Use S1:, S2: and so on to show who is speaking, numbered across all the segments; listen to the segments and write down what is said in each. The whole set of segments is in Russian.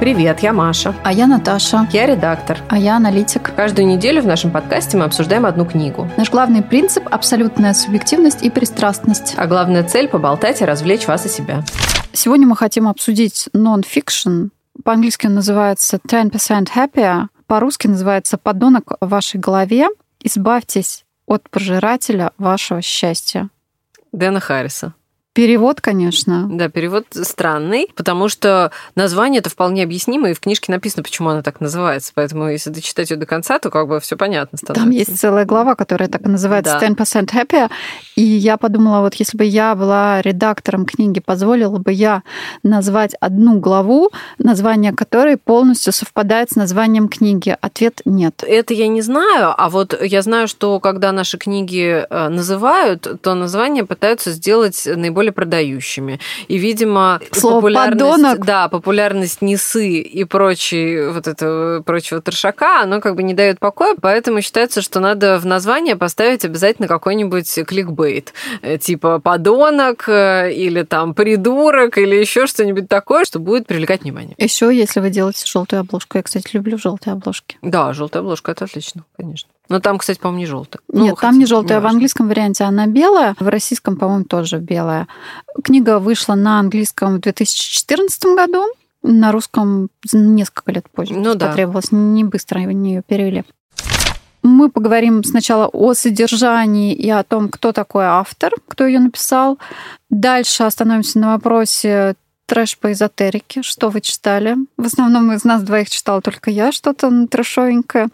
S1: Привет, я Маша.
S2: А я Наташа.
S1: Я редактор.
S2: А я аналитик.
S1: Каждую неделю в нашем подкасте мы обсуждаем одну книгу.
S2: Наш главный принцип – абсолютная субъективность и пристрастность.
S1: А главная цель – поболтать и развлечь вас и себя.
S2: Сегодня мы хотим обсудить нон-фикшн. По-английски он называется «10% happier», по-русски называется «Подонок в вашей голове». Избавьтесь от пожирателя вашего счастья.
S1: Дэна Харриса.
S2: Перевод, конечно.
S1: Да, перевод странный, потому что название это вполне объяснимо, и в книжке написано, почему она так называется. Поэтому, если дочитать ее до конца, то как бы все понятно становится.
S2: Там есть целая глава, которая так и называется да. 10% Happy. И я подумала, вот если бы я была редактором книги, позволила бы я назвать одну главу, название которой полностью совпадает с названием книги? Ответ нет.
S1: Это я не знаю, а вот я знаю, что когда наши книги э, называют, то название пытаются сделать наиболее более продающими. И, видимо,
S2: Слово популярность, подонок.
S1: да, популярность Несы и прочей, вот этого прочего трешака, оно как бы не дает покоя, поэтому считается, что надо в название поставить обязательно какой-нибудь кликбейт, э, типа подонок э, или там придурок или еще что-нибудь такое, что будет привлекать внимание.
S2: Еще, если вы делаете желтую обложку, я, кстати, люблю желтые обложки.
S1: Да, желтая обложка это отлично, конечно. Но там, кстати, по-моему, не желтая.
S2: Нет, ну, там не желтая. В английском варианте она белая, в российском, по-моему, тоже белая. Книга вышла на английском в 2014 году, на русском несколько лет позже. Ну да. Потребовалось не быстро, они ее перевели. Мы поговорим сначала о содержании и о том, кто такой автор, кто ее написал. Дальше остановимся на вопросе трэш по эзотерике. Что вы читали? В основном из нас двоих читала только я что-то трэшовенькое.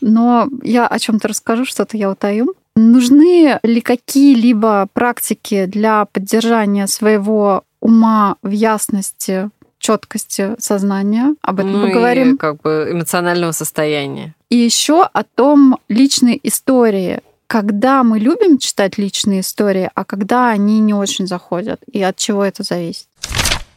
S2: Но я о чем-то расскажу, что-то я утаю. Нужны ли какие-либо практики для поддержания своего ума в ясности, четкости сознания? Об этом
S1: ну
S2: мы говорим.
S1: И как бы эмоционального состояния.
S2: И еще о том личной истории, когда мы любим читать личные истории, а когда они не очень заходят, и от чего это зависит.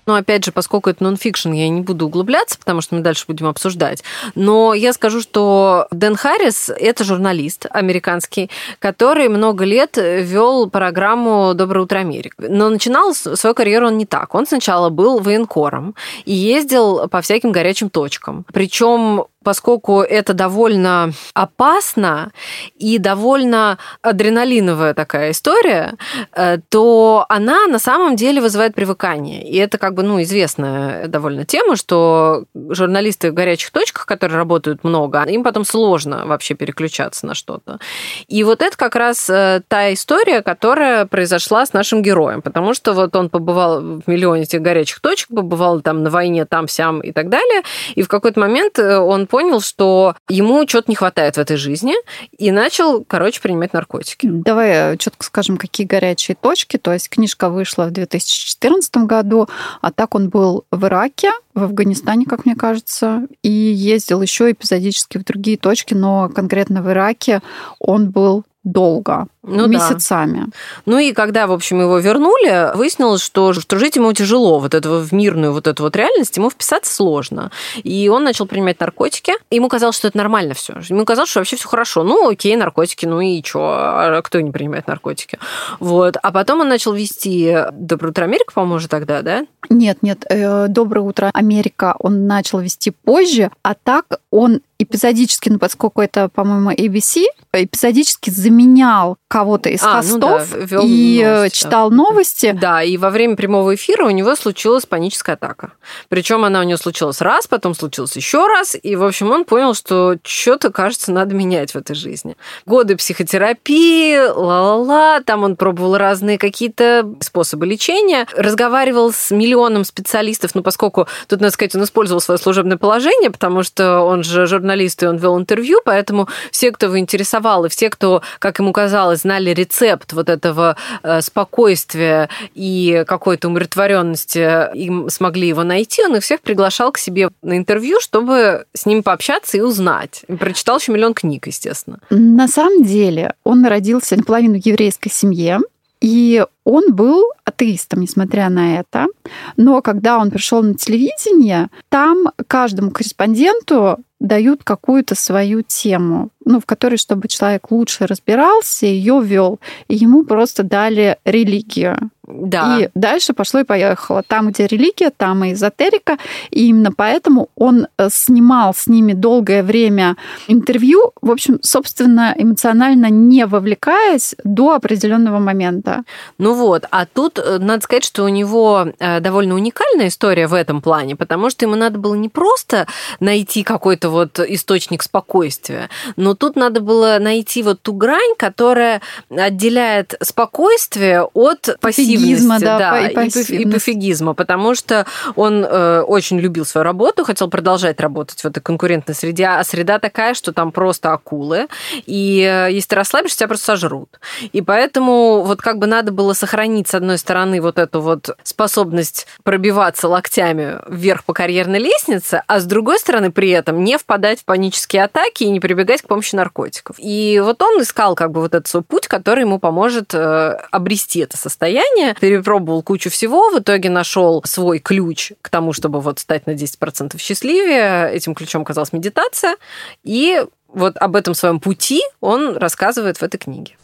S1: Но опять же, поскольку это нонфикшн, я не буду углубляться, потому что мы дальше будем обсуждать. Но я скажу, что Дэн Харрис – это журналист американский, который много лет вел программу «Доброе утро, Америка». Но начинал свою карьеру он не так. Он сначала был военкором и ездил по всяким горячим точкам. Причем поскольку это довольно опасно и довольно адреналиновая такая история, э, то она на самом деле вызывает привыкание. И это как бы ну, известная довольно тема, что журналисты в горячих точках, которые работают много, им потом сложно вообще переключаться на что-то. И вот это как раз э, та история, которая произошла с нашим героем, потому что вот он побывал в миллионе этих горячих точек, побывал там на войне, там, сям и так далее, и в какой-то момент э, он понял, что ему что-то не хватает в этой жизни, и начал, короче, принимать наркотики.
S2: Давай четко скажем, какие горячие точки. То есть книжка вышла в 2014 году, а так он был в Ираке, в Афганистане, как мне кажется, и ездил еще эпизодически в другие точки, но конкретно в Ираке он был долго, ну, месяцами. Да.
S1: Ну и когда, в общем, его вернули, выяснилось, что, что жить ему тяжело. Вот этого в мирную вот эту вот реальность ему вписаться сложно. И он начал принимать наркотики. Ему казалось, что это нормально все. Ему казалось, что вообще все хорошо. Ну, окей, наркотики, ну и что? А кто не принимает наркотики? Вот. А потом он начал вести «Доброе утро, Америка», по-моему, уже тогда, да?
S2: Нет, нет. Э, «Доброе утро, Америка» он начал вести позже, а так он эпизодически, ну, поскольку это, по-моему, ABC, эпизодически заменял кого-то из а, хостов ну да, и э, новости, читал да. новости.
S1: Да, и во время прямого эфира у него случилась паническая атака. Причем она у него случилась раз, потом случилась еще раз, и, в общем, он понял, что что-то, кажется, надо менять в этой жизни. Годы психотерапии, ла-ла-ла, там он пробовал разные какие-то способы лечения, разговаривал с миллионом специалистов, ну, поскольку, тут, надо сказать, он использовал свое служебное положение, потому что он же журналист, и он вел интервью, поэтому все, кто его интересовал, и все, кто, как ему казалось, знали рецепт вот этого э, спокойствия и какой-то умиротворенности, им смогли его найти, он их всех приглашал к себе на интервью, чтобы с ним пообщаться и узнать. И прочитал еще миллион книг, естественно.
S2: На самом деле, он родился наполовину в еврейской семье, и он был атеистом, несмотря на это. Но когда он пришел на телевидение, там каждому корреспонденту дают какую-то свою тему, ну, в которой, чтобы человек лучше разбирался, ее вел. И ему просто дали религию.
S1: Да.
S2: И дальше пошло и поехало. Там, где религия, там и эзотерика. И именно поэтому он э, снимал с ними долгое время интервью, в общем, собственно, эмоционально не вовлекаясь до определенного момента.
S1: Ну вот, а тут э, надо сказать, что у него э, довольно уникальная история в этом плане, потому что ему надо было не просто найти какой-то вот источник спокойствия, но тут надо было найти вот ту грань, которая отделяет спокойствие от пассивности, да, да и, и пофигизма, потому что он э, очень любил свою работу, хотел продолжать работать в этой конкурентной среде, а среда такая, что там просто акулы, и э, если ты расслабишься, тебя просто сожрут. И поэтому вот как бы надо было сохранить, с одной стороны, вот эту вот способность пробиваться локтями вверх по карьерной лестнице, а с другой стороны, при этом не впадать в панические атаки и не прибегать к помощи наркотиков. И вот он искал как бы вот этот свой путь, который ему поможет э, обрести это состояние. Перепробовал кучу всего, в итоге нашел свой ключ к тому, чтобы вот стать на 10% счастливее. Этим ключом оказалась медитация. И вот об этом своем пути он рассказывает в этой книге.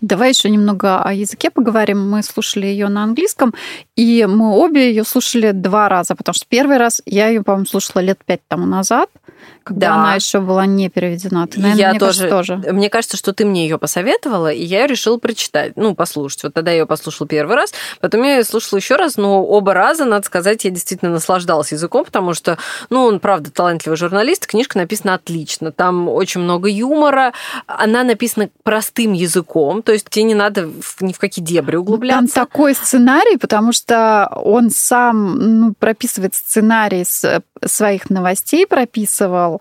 S2: Давай еще немного о языке поговорим. Мы слушали ее на английском, и мы обе ее слушали два раза, потому что первый раз я ее, по-моему, слушала лет пять тому назад, когда да. она еще была не переведена. Ты, наверное,
S1: я
S2: мне
S1: тоже,
S2: кажется, тоже.
S1: Мне кажется, что ты мне ее посоветовала, и я решила прочитать, ну, послушать. Вот тогда я ее послушала первый раз, потом я ее слушала еще раз, но оба раза, надо сказать, я действительно наслаждалась языком, потому что, ну, он, правда, талантливый журналист, книжка написана отлично, там очень много юмора, она написана простым языком, то есть тебе не надо ни в какие дебри углубляться.
S2: Там такой сценарий, потому что он сам ну, прописывает сценарий своих новостей, прописывал,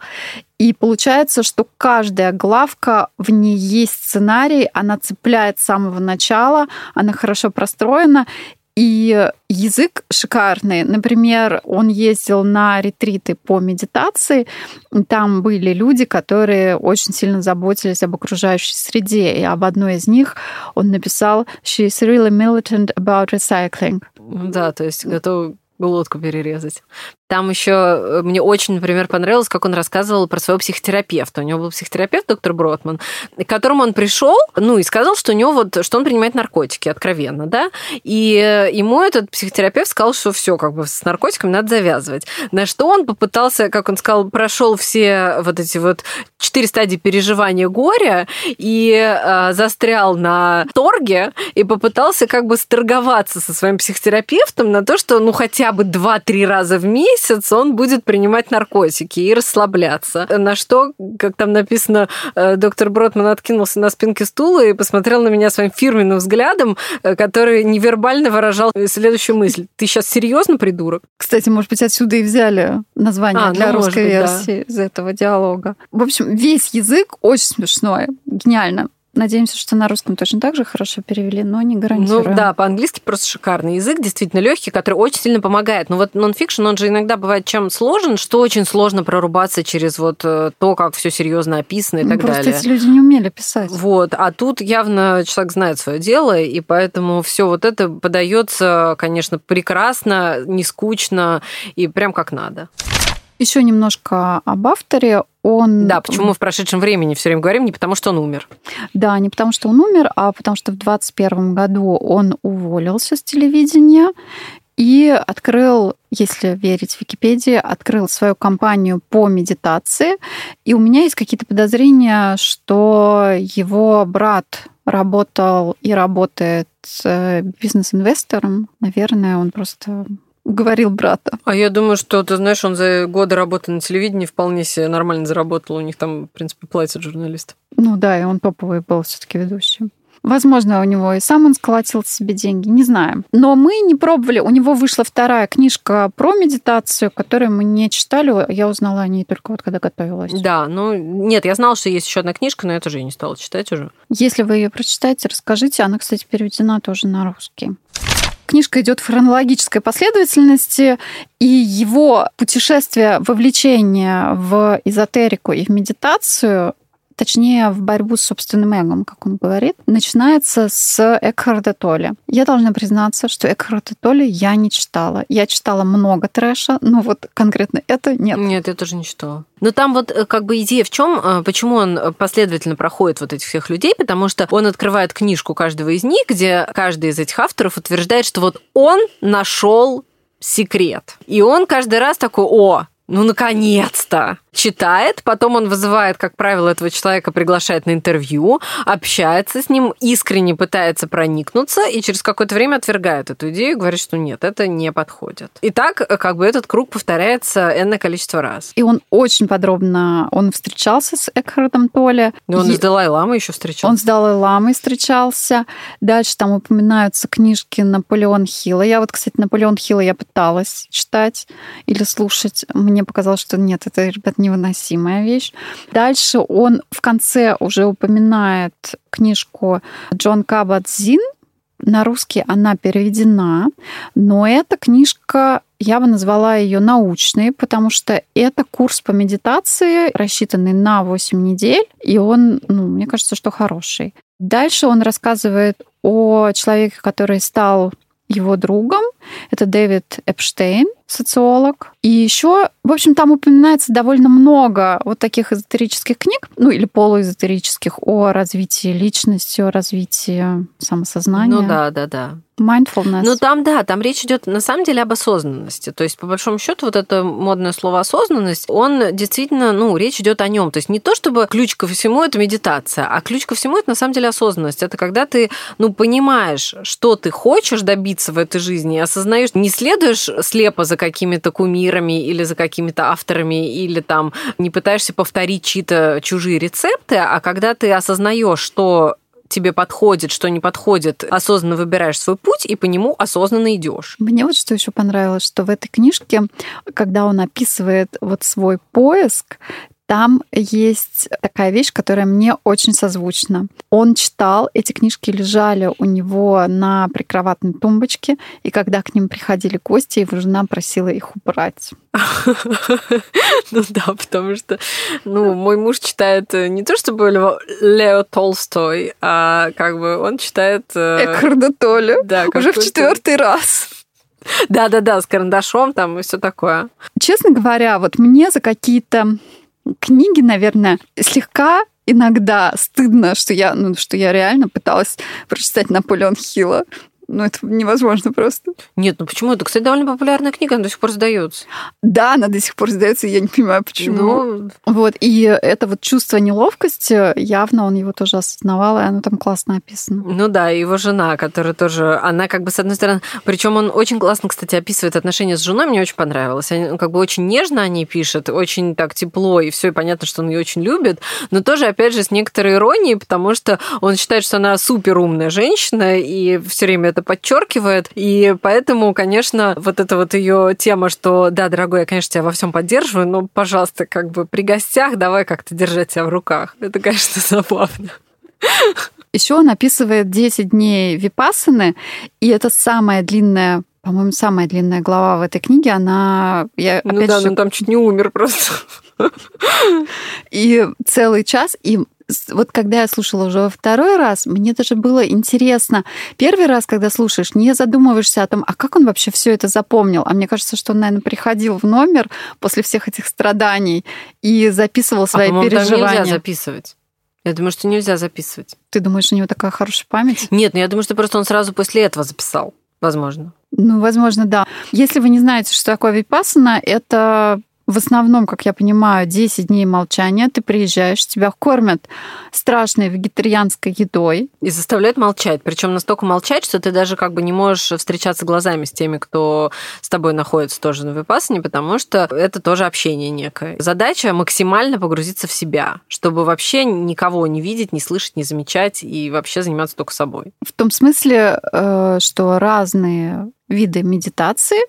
S2: и получается, что каждая главка, в ней есть сценарий, она цепляет с самого начала, она хорошо простроена, и язык шикарный. Например, он ездил на ретриты по медитации. Там были люди, которые очень сильно заботились об окружающей среде. И об одной из них он написал «She is really militant about recycling».
S1: Да, то есть готов глотку перерезать. Там еще э, мне очень, например, понравилось, как он рассказывал про своего психотерапевта. У него был психотерапевт доктор Бротман, к которому он пришел, ну и сказал, что у него вот, что он принимает наркотики, откровенно, да, и э, ему этот психотерапевт сказал, что все, как бы с наркотиками надо завязывать. На что он попытался, как он сказал, прошел все вот эти вот четыре стадии переживания горя и э, застрял на торге и попытался как бы сторговаться со своим психотерапевтом на то, что ну хотя бы два-три раза в месяц месяц он будет принимать наркотики и расслабляться. На что, как там написано, э, доктор Бродман откинулся на спинке стула и посмотрел на меня своим фирменным взглядом, э, который невербально выражал следующую мысль. Ты сейчас серьезно, придурок?
S2: Кстати, может быть, отсюда и взяли название а, для ну, русской быть, версии да. из этого диалога. В общем, весь язык очень смешной, гениально. Надеемся, что на русском точно так же хорошо перевели, но не гарантирую.
S1: Ну да, по-английски просто шикарный язык, действительно легкий, который очень сильно помогает. Но вот нонфикшн, он же иногда бывает чем сложен, что очень сложно прорубаться через вот э, то, как все серьезно описано и ну, так
S2: просто
S1: далее.
S2: Просто эти люди не умели писать.
S1: Вот, а тут явно человек знает свое дело, и поэтому все вот это подается, конечно, прекрасно, не скучно и прям как надо.
S2: Еще немножко об авторе. Он...
S1: Да, почему мы в прошедшем времени все время говорим, не потому что он умер.
S2: Да, не потому что он умер, а потому что в 2021 году он уволился с телевидения и открыл, если верить Википедии, открыл свою компанию по медитации. И у меня есть какие-то подозрения, что его брат работал и работает бизнес-инвестором. Наверное, он просто уговорил брата.
S1: А я думаю, что, ты знаешь, он за годы работы на телевидении вполне себе нормально заработал. У них там, в принципе, платят журналисты.
S2: Ну да, и он топовый был все таки ведущим. Возможно, у него и сам он сколотил себе деньги, не знаем. Но мы не пробовали. У него вышла вторая книжка про медитацию, которую мы не читали. Я узнала о ней только вот когда готовилась.
S1: Да, ну нет, я знала, что есть еще одна книжка, но я тоже не стала читать уже.
S2: Если вы ее прочитаете, расскажите. Она, кстати, переведена тоже на русский. Книжка идет в хронологической последовательности, и его путешествие, вовлечение в эзотерику и в медитацию точнее, в борьбу с собственным эгом, как он говорит, начинается с Экхарда Толли. Я должна признаться, что Экхарда Толли я не читала. Я читала много трэша, но вот конкретно это нет.
S1: Нет, я тоже не читала. Но там вот э, как бы идея в чем, э, почему он последовательно проходит вот этих всех людей, потому что он открывает книжку каждого из них, где каждый из этих авторов утверждает, что вот он нашел секрет. И он каждый раз такой, о, ну, наконец-то! Читает, потом он вызывает, как правило, этого человека, приглашает на интервью, общается с ним, искренне пытается проникнуться и через какое-то время отвергает эту идею говорит, что нет, это не подходит. И так, как бы, этот круг повторяется энное количество раз.
S2: И он очень подробно, он встречался с Экхардом Толли.
S1: И он и... с Далай-Ламой еще встречался.
S2: Он с Далай-Ламой встречался. Дальше там упоминаются книжки Наполеон Хилла. Я вот, кстати, Наполеон Хилла я пыталась читать или слушать. Мне показалось, что нет, это, ребят, невыносимая вещь. Дальше он в конце уже упоминает книжку Джон Кабат Зин. На русский она переведена, но эта книжка я бы назвала ее научной, потому что это курс по медитации, рассчитанный на 8 недель, и он, ну, мне кажется, что хороший. Дальше он рассказывает о человеке, который стал его другом. Это Дэвид Эпштейн, социолог. И еще, в общем, там упоминается довольно много вот таких эзотерических книг, ну или полуэзотерических, о развитии личности, о развитии самосознания.
S1: Ну да, да, да.
S2: Mindfulness.
S1: Ну там, да, там речь идет на самом деле об осознанности. То есть, по большому счету, вот это модное слово осознанность, он действительно, ну, речь идет о нем. То есть не то, чтобы ключ ко всему это медитация, а ключ ко всему это на самом деле осознанность. Это когда ты, ну, понимаешь, что ты хочешь добиться в этой жизни, осознаешь, не следуешь слепо за какими-то кумирами или за какими-то авторами, или там не пытаешься повторить чьи-то чужие рецепты, а когда ты осознаешь, что тебе подходит, что не подходит, осознанно выбираешь свой путь и по нему осознанно идешь.
S2: Мне вот что еще понравилось, что в этой книжке, когда он описывает вот свой поиск, там есть такая вещь, которая мне очень созвучна. Он читал, эти книжки лежали у него на прикроватной тумбочке, и когда к ним приходили гости, его жена просила их убрать.
S1: Ну да, потому что ну, мой муж читает э, не то чтобы Лео Толстой, а как бы он читает...
S2: Э, Экхарда Толли. Да, уже в четвертый раз.
S1: Да-да-да, с карандашом там и все такое.
S2: Честно говоря, вот мне за какие-то книги, наверное, слегка иногда стыдно, что я, ну, что я реально пыталась прочитать Наполеон Хилла. Ну, это невозможно просто.
S1: Нет, ну почему? Это, кстати, довольно популярная книга, она до сих пор сдается.
S2: Да, она до сих пор сдается, я не понимаю, почему. Ну... Вот, и это вот чувство неловкости, явно он его тоже осознавал, и оно там классно описано.
S1: Ну да, его жена, которая тоже, она как бы с одной стороны, причем он очень классно, кстати, описывает отношения с женой, мне очень понравилось. Он как бы очень нежно они пишет, очень так тепло, и все, и понятно, что он ее очень любит, но тоже, опять же, с некоторой иронией, потому что он считает, что она супер умная женщина, и все время это подчеркивает. И поэтому, конечно, вот эта вот ее тема, что да, дорогой, я, конечно, тебя во всем поддерживаю, но, пожалуйста, как бы при гостях давай как-то держать тебя в руках. Это, конечно, забавно.
S2: Еще он описывает 10 дней випассаны, и это самая длинная по-моему, самая длинная глава в этой книге, она... Я,
S1: ну опять да, же... ну там чуть не умер просто.
S2: И целый час, и вот когда я слушала уже во второй раз, мне даже было интересно. Первый раз, когда слушаешь, не задумываешься о том, а как он вообще все это запомнил. А мне кажется, что он, наверное, приходил в номер после всех этих страданий и записывал свои а, переживания.
S1: нельзя записывать. Я думаю, что нельзя записывать.
S2: Ты думаешь, у него такая хорошая память?
S1: Нет, ну я думаю, что просто он сразу после этого записал. Возможно.
S2: Ну, возможно, да. Если вы не знаете, что такое випассана, это в основном, как я понимаю, 10 дней молчания, ты приезжаешь, тебя кормят страшной вегетарианской едой.
S1: И заставляют молчать. Причем настолько молчать, что ты даже как бы не можешь встречаться глазами с теми, кто с тобой находится тоже на випассане, потому что это тоже общение некое. Задача максимально погрузиться в себя, чтобы вообще никого не видеть, не слышать, не замечать и вообще заниматься только собой.
S2: В том смысле, э, что разные виды медитации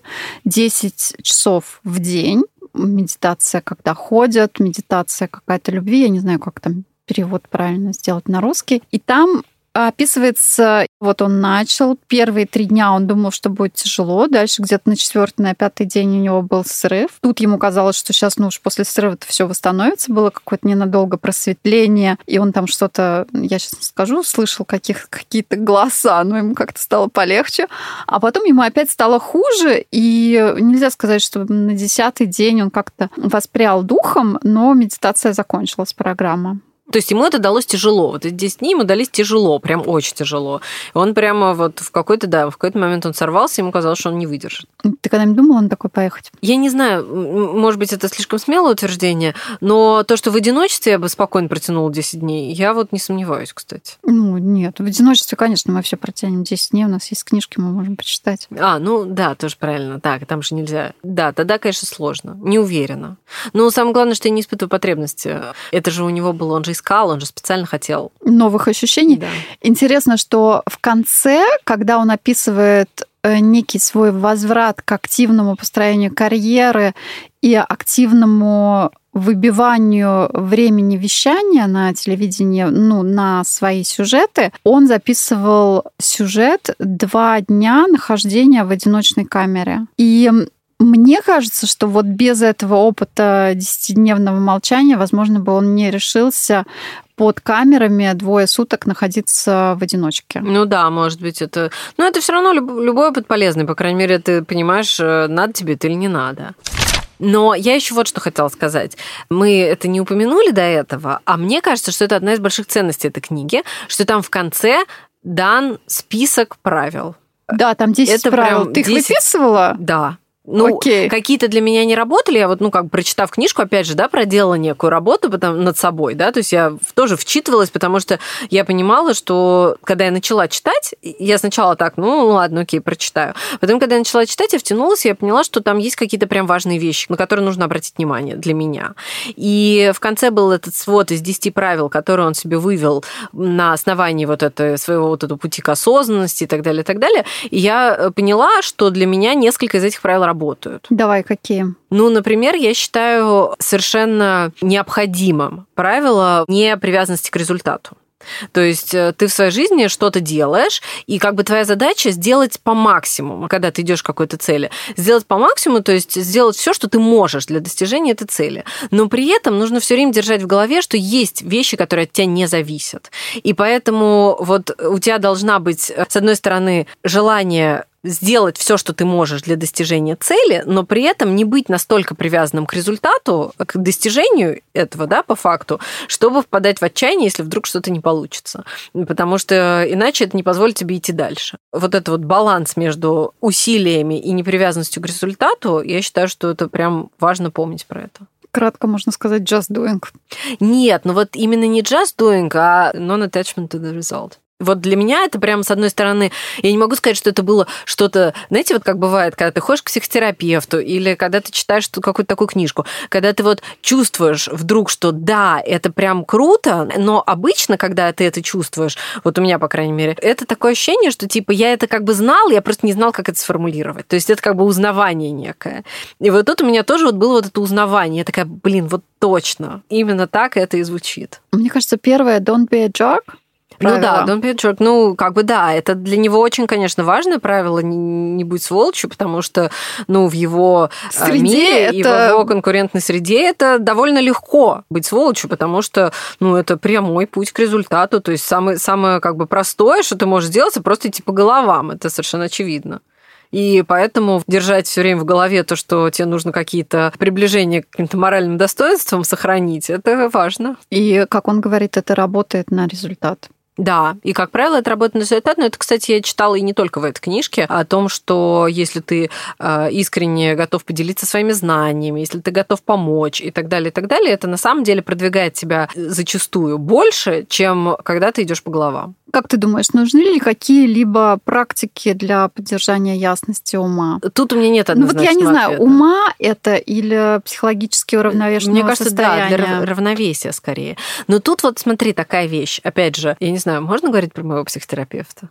S2: 10 часов в день медитация, когда ходят, медитация какая-то любви, я не знаю, как там перевод правильно сделать на русский. И там описывается, вот он начал, первые три дня он думал, что будет тяжело, дальше где-то на четвертый, на пятый день у него был срыв. Тут ему казалось, что сейчас, ну уж после срыва это все восстановится, было какое-то ненадолго просветление, и он там что-то, я сейчас не скажу, слышал каких, какие-то голоса, но ему как-то стало полегче. А потом ему опять стало хуже, и нельзя сказать, что на десятый день он как-то воспрял духом, но медитация закончилась, программа.
S1: То есть ему это далось тяжело. Вот эти 10 дней ему дались тяжело, прям очень тяжело. Он прямо вот в какой-то, да, в какой-то момент он сорвался, ему казалось, что он не выдержит.
S2: Ты когда-нибудь думал он такой поехать?
S1: Я не знаю, может быть, это слишком смелое утверждение, но то, что в одиночестве я бы спокойно протянула 10 дней, я вот не сомневаюсь, кстати.
S2: Ну, нет, в одиночестве, конечно, мы все протянем 10 дней, у нас есть книжки, мы можем почитать.
S1: А, ну да, тоже правильно, так, там же нельзя. Да, тогда, конечно, сложно, не уверена. Но самое главное, что я не испытываю потребности. Это же у него было, он же искал, он же специально хотел.
S2: Новых ощущений. Да. Интересно, что в конце, когда он описывает э, некий свой возврат к активному построению карьеры и активному выбиванию времени вещания на телевидении, ну, на свои сюжеты, он записывал сюжет два дня нахождения в одиночной камере. И мне кажется, что вот без этого опыта десятидневного молчания, возможно, бы он не решился под камерами двое суток находиться в одиночке.
S1: Ну да, может быть, это... Но это все равно любой опыт полезный, по крайней мере, ты понимаешь, э, надо тебе это или не надо. Но я еще вот что хотела сказать. Мы это не упомянули до этого, а мне кажется, что это одна из больших ценностей этой книги, что там в конце дан список правил.
S2: Да, там 10 это правил. Ты 10... их выписывала?
S1: Да. Ну, Окей. какие-то для меня не работали. Я вот, ну, как прочитав книжку, опять же, да, проделала некую работу потом над собой, да, то есть я тоже вчитывалась, потому что я понимала, что когда я начала читать, я сначала так, ну, ладно, окей, прочитаю. Потом, когда я начала читать, я втянулась, я поняла, что там есть какие-то прям важные вещи, на которые нужно обратить внимание для меня. И в конце был этот свод из 10 правил, которые он себе вывел на основании вот этого своего вот этого пути к осознанности и так далее, и так далее. И я поняла, что для меня несколько из этих правил работают.
S2: Давай, какие?
S1: Ну, например, я считаю совершенно необходимым правило не привязанности к результату. То есть э, ты в своей жизни что-то делаешь, и как бы твоя задача сделать по максимуму, когда ты идешь к какой-то цели. Сделать по максимуму, то есть сделать все, что ты можешь для достижения этой цели. Но при этом нужно все время держать в голове, что есть вещи, которые от тебя не зависят. И поэтому вот у тебя должна быть, э, с одной стороны, желание сделать все, что ты можешь для достижения цели, но при этом не быть настолько привязанным к результату, к достижению этого, да, по факту, чтобы впадать в отчаяние, если вдруг что-то не получится. Потому что иначе это не позволит тебе идти дальше. Вот этот вот баланс между усилиями и непривязанностью к результату, я считаю, что это прям важно помнить про это
S2: кратко можно сказать just doing.
S1: Нет, ну вот именно не just doing, а non-attachment to the result. Вот для меня это прямо, с одной стороны, я не могу сказать, что это было что-то, знаете, вот как бывает, когда ты ходишь к психотерапевту или когда ты читаешь какую-то такую книжку, когда ты вот чувствуешь вдруг, что да, это прям круто, но обычно, когда ты это чувствуешь, вот у меня, по крайней мере, это такое ощущение, что типа я это как бы знал, я просто не знал, как это сформулировать. То есть это как бы узнавание некое. И вот тут у меня тоже вот было вот это узнавание. Я такая, блин, вот точно. Именно так это и звучит.
S2: Мне кажется, первое don't be a jerk
S1: Правило. Ну да, a jerk. Ну, как бы да, это для него очень, конечно, важное правило не, не быть сволочью, потому что, ну, в его а, среде мире это... и в его конкурентной среде это довольно легко быть сволочью, потому что, ну, это прямой путь к результату. То есть самое, самое как бы простое, что ты можешь сделать, это просто идти по головам. Это совершенно очевидно. И поэтому держать все время в голове то, что тебе нужно какие-то приближения к каким-то моральным достоинствам сохранить, это важно.
S2: И, как он говорит, это работает на результат.
S1: Да, и, как правило, это работает на результат. Но это, кстати, я читала и не только в этой книжке, о том, что если ты э, искренне готов поделиться своими знаниями, если ты готов помочь и так далее, и так далее, это на самом деле продвигает тебя зачастую больше, чем когда ты идешь по головам.
S2: Как ты думаешь, нужны ли какие-либо практики для поддержания ясности ума?
S1: Тут у меня нет однозначного
S2: Ну вот я не знаю, ответа. ума это или психологически уравновешенного
S1: Мне кажется,
S2: состояния?
S1: да, для равновесия скорее. Но тут вот смотри, такая вещь. Опять же, я не знаю, можно говорить про моего психотерапевта?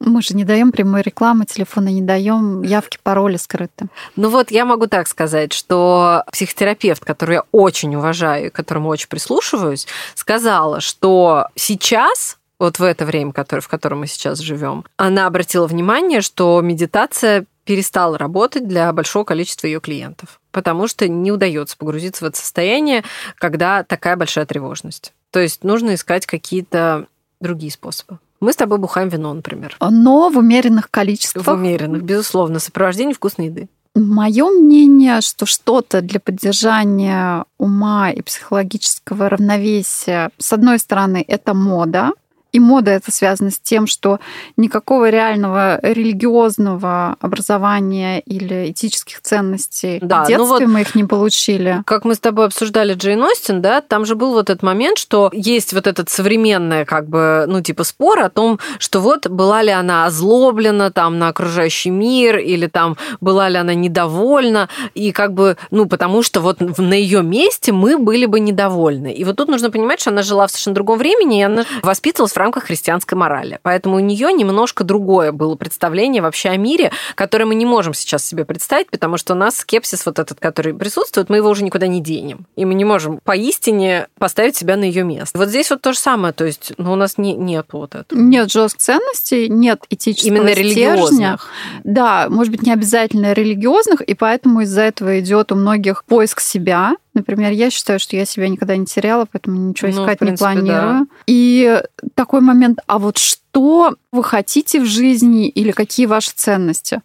S2: Мы же не даем прямой рекламы, телефона не даем, явки, пароли скрыты.
S1: Ну вот я могу так сказать, что психотерапевт, который я очень уважаю и которому очень прислушиваюсь, сказала, что сейчас вот в это время, которое, в котором мы сейчас живем, она обратила внимание, что медитация перестала работать для большого количества ее клиентов, потому что не удается погрузиться в это состояние, когда такая большая тревожность. То есть нужно искать какие-то другие способы. Мы с тобой бухаем вино, например.
S2: Но в умеренных количествах.
S1: В умеренных, безусловно, сопровождение вкусной еды.
S2: Мое мнение, что что-то для поддержания ума и психологического равновесия, с одной стороны, это мода, и мода это связано с тем, что никакого реального религиозного образования или этических ценностей да, в детстве ну вот, мы их не получили.
S1: Как мы с тобой обсуждали Джейн Остин, да, там же был вот этот момент, что есть вот этот современный, как бы, ну, типа спор о том, что вот была ли она озлоблена там на окружающий мир, или там была ли она недовольна, и как бы, ну, потому что вот на ее месте мы были бы недовольны. И вот тут нужно понимать, что она жила в совершенно другом времени, и она воспитывалась в рамках христианской морали. Поэтому у нее немножко другое было представление вообще о мире, которое мы не можем сейчас себе представить, потому что у нас скепсис вот этот, который присутствует, мы его уже никуда не денем. И мы не можем поистине поставить себя на ее место. Вот здесь вот то же самое, то есть ну, у нас не, нет вот этого.
S2: Нет жестких ценностей, нет этического
S1: Именно религиозных.
S2: Да, может быть, не обязательно религиозных, и поэтому из-за этого идет у многих поиск себя, Например, я считаю, что я себя никогда не теряла, поэтому ничего ну, искать принципе, не планирую. Да. И такой момент, а вот что вы хотите в жизни или какие ваши ценности?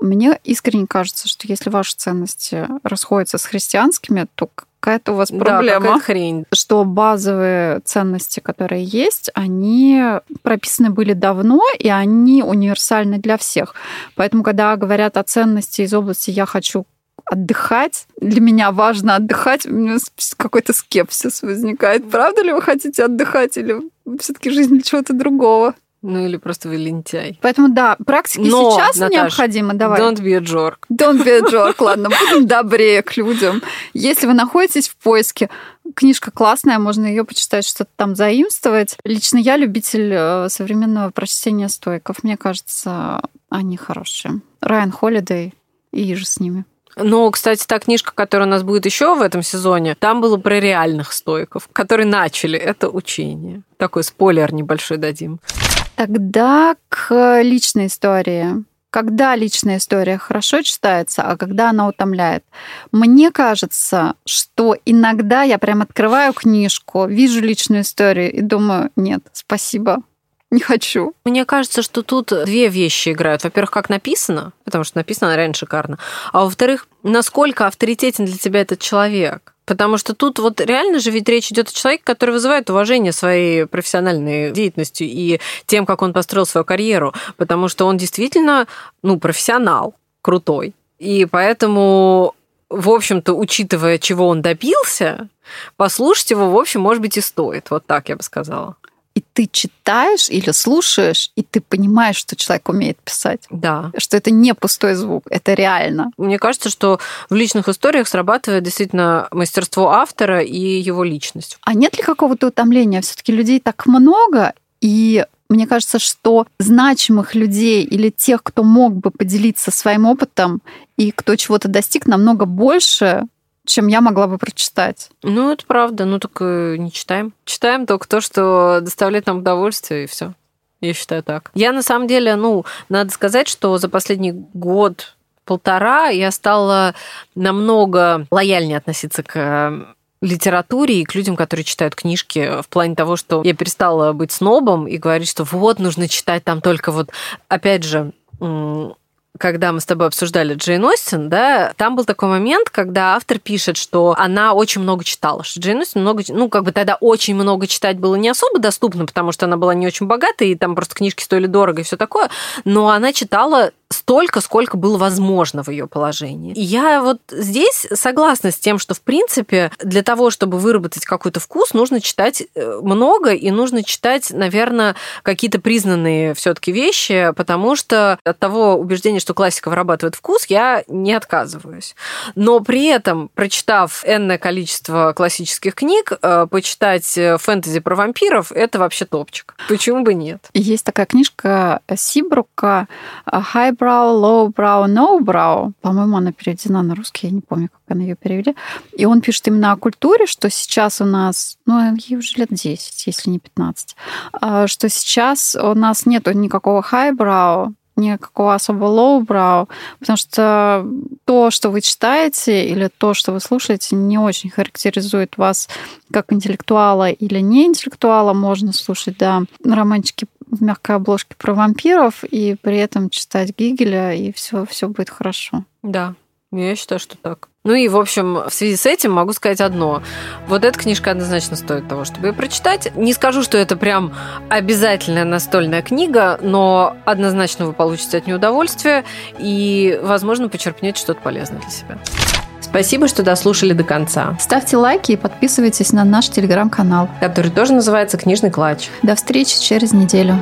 S2: Мне искренне кажется, что если ваши ценности расходятся с христианскими, то какая-то у вас проблема.
S1: Да, хрень.
S2: Что базовые ценности, которые есть, они прописаны были давно, и они универсальны для всех. Поэтому, когда говорят о ценности из области «я хочу отдыхать. Для меня важно отдыхать. У меня какой-то скепсис возникает. Правда ли вы хотите отдыхать или все-таки жизнь для чего-то другого?
S1: Ну или просто вы лентяй.
S2: Поэтому да, практики Но, сейчас Наташ, необходимы. Давай.
S1: Don't be a jerk.
S2: Don't be a jerk. Ладно, будем добрее к людям. Если вы находитесь в поиске, книжка классная, можно ее почитать, что-то там заимствовать. Лично я любитель э, современного прочтения стойков. Мне кажется, они хорошие. Райан Холидей и же с ними.
S1: Но, кстати, та книжка, которая у нас будет еще в этом сезоне, там было про реальных стойков, которые начали это учение. Такой спойлер небольшой дадим.
S2: Тогда к личной истории. Когда личная история хорошо читается, а когда она утомляет? Мне кажется, что иногда я прям открываю книжку, вижу личную историю и думаю, нет, спасибо, не хочу.
S1: Мне кажется, что тут две вещи играют. Во-первых, как написано, потому что написано реально шикарно. А во-вторых, насколько авторитетен для тебя этот человек. Потому что тут вот реально же ведь речь идет о человеке, который вызывает уважение своей профессиональной деятельностью и тем, как он построил свою карьеру. Потому что он действительно, ну, профессионал крутой. И поэтому в общем-то, учитывая, чего он добился, послушать его, в общем, может быть, и стоит. Вот так я бы сказала
S2: и ты читаешь или слушаешь, и ты понимаешь, что человек умеет писать.
S1: Да.
S2: Что это не пустой звук, это реально.
S1: Мне кажется, что в личных историях срабатывает действительно мастерство автора и его личность.
S2: А нет ли какого-то утомления? Все-таки людей так много, и мне кажется, что значимых людей или тех, кто мог бы поделиться своим опытом и кто чего-то достиг, намного больше, чем я могла бы прочитать.
S1: Ну, это правда. Ну, только не читаем. Читаем только то, что доставляет нам удовольствие, и все. Я считаю так. Я на самом деле, ну, надо сказать, что за последний год полтора я стала намного лояльнее относиться к э, литературе и к людям, которые читают книжки, в плане того, что я перестала быть снобом и говорить, что вот, нужно читать там только вот, опять же, когда мы с тобой обсуждали Джейн Остин, да, там был такой момент, когда автор пишет, что она очень много читала, что Джейн Остин много, ну, как бы тогда очень много читать было не особо доступно, потому что она была не очень богата, и там просто книжки стоили дорого и все такое, но она читала столько, сколько было возможно в ее положении. И я вот здесь согласна с тем, что, в принципе, для того, чтобы выработать какой-то вкус, нужно читать э, много и нужно читать, наверное, какие-то признанные все-таки вещи, потому что от того убеждения, что классика вырабатывает вкус, я не отказываюсь. Но при этом, прочитав энное количество классических книг, э, почитать э, фэнтези про вампиров, это вообще топчик. Почему бы нет?
S2: Есть такая книжка Сибрука «Hybrid highbrow, lowbrow, no-brow. По-моему, она переведена на русский, я не помню, как она ее перевели. И он пишет именно о культуре, что сейчас у нас, ну, ей уже лет 10, если не 15, а, что сейчас у нас нет никакого highbrow, никакого особо lowbrow, потому что то, что вы читаете или то, что вы слушаете, не очень характеризует вас как интеллектуала или не интеллектуала. Можно слушать, да, романчики в мягкой обложке про вампиров и при этом читать Гегеля, и все, все будет хорошо.
S1: Да, я считаю, что так. Ну и, в общем, в связи с этим могу сказать одно. Вот эта книжка однозначно стоит того, чтобы ее прочитать. Не скажу, что это прям обязательная настольная книга, но однозначно вы получите от нее удовольствие и, возможно, почерпнете что-то полезное для себя. Спасибо, что дослушали до конца.
S2: Ставьте лайки и подписывайтесь на наш телеграм-канал,
S1: который тоже называется «Книжный клатч».
S2: До встречи через неделю.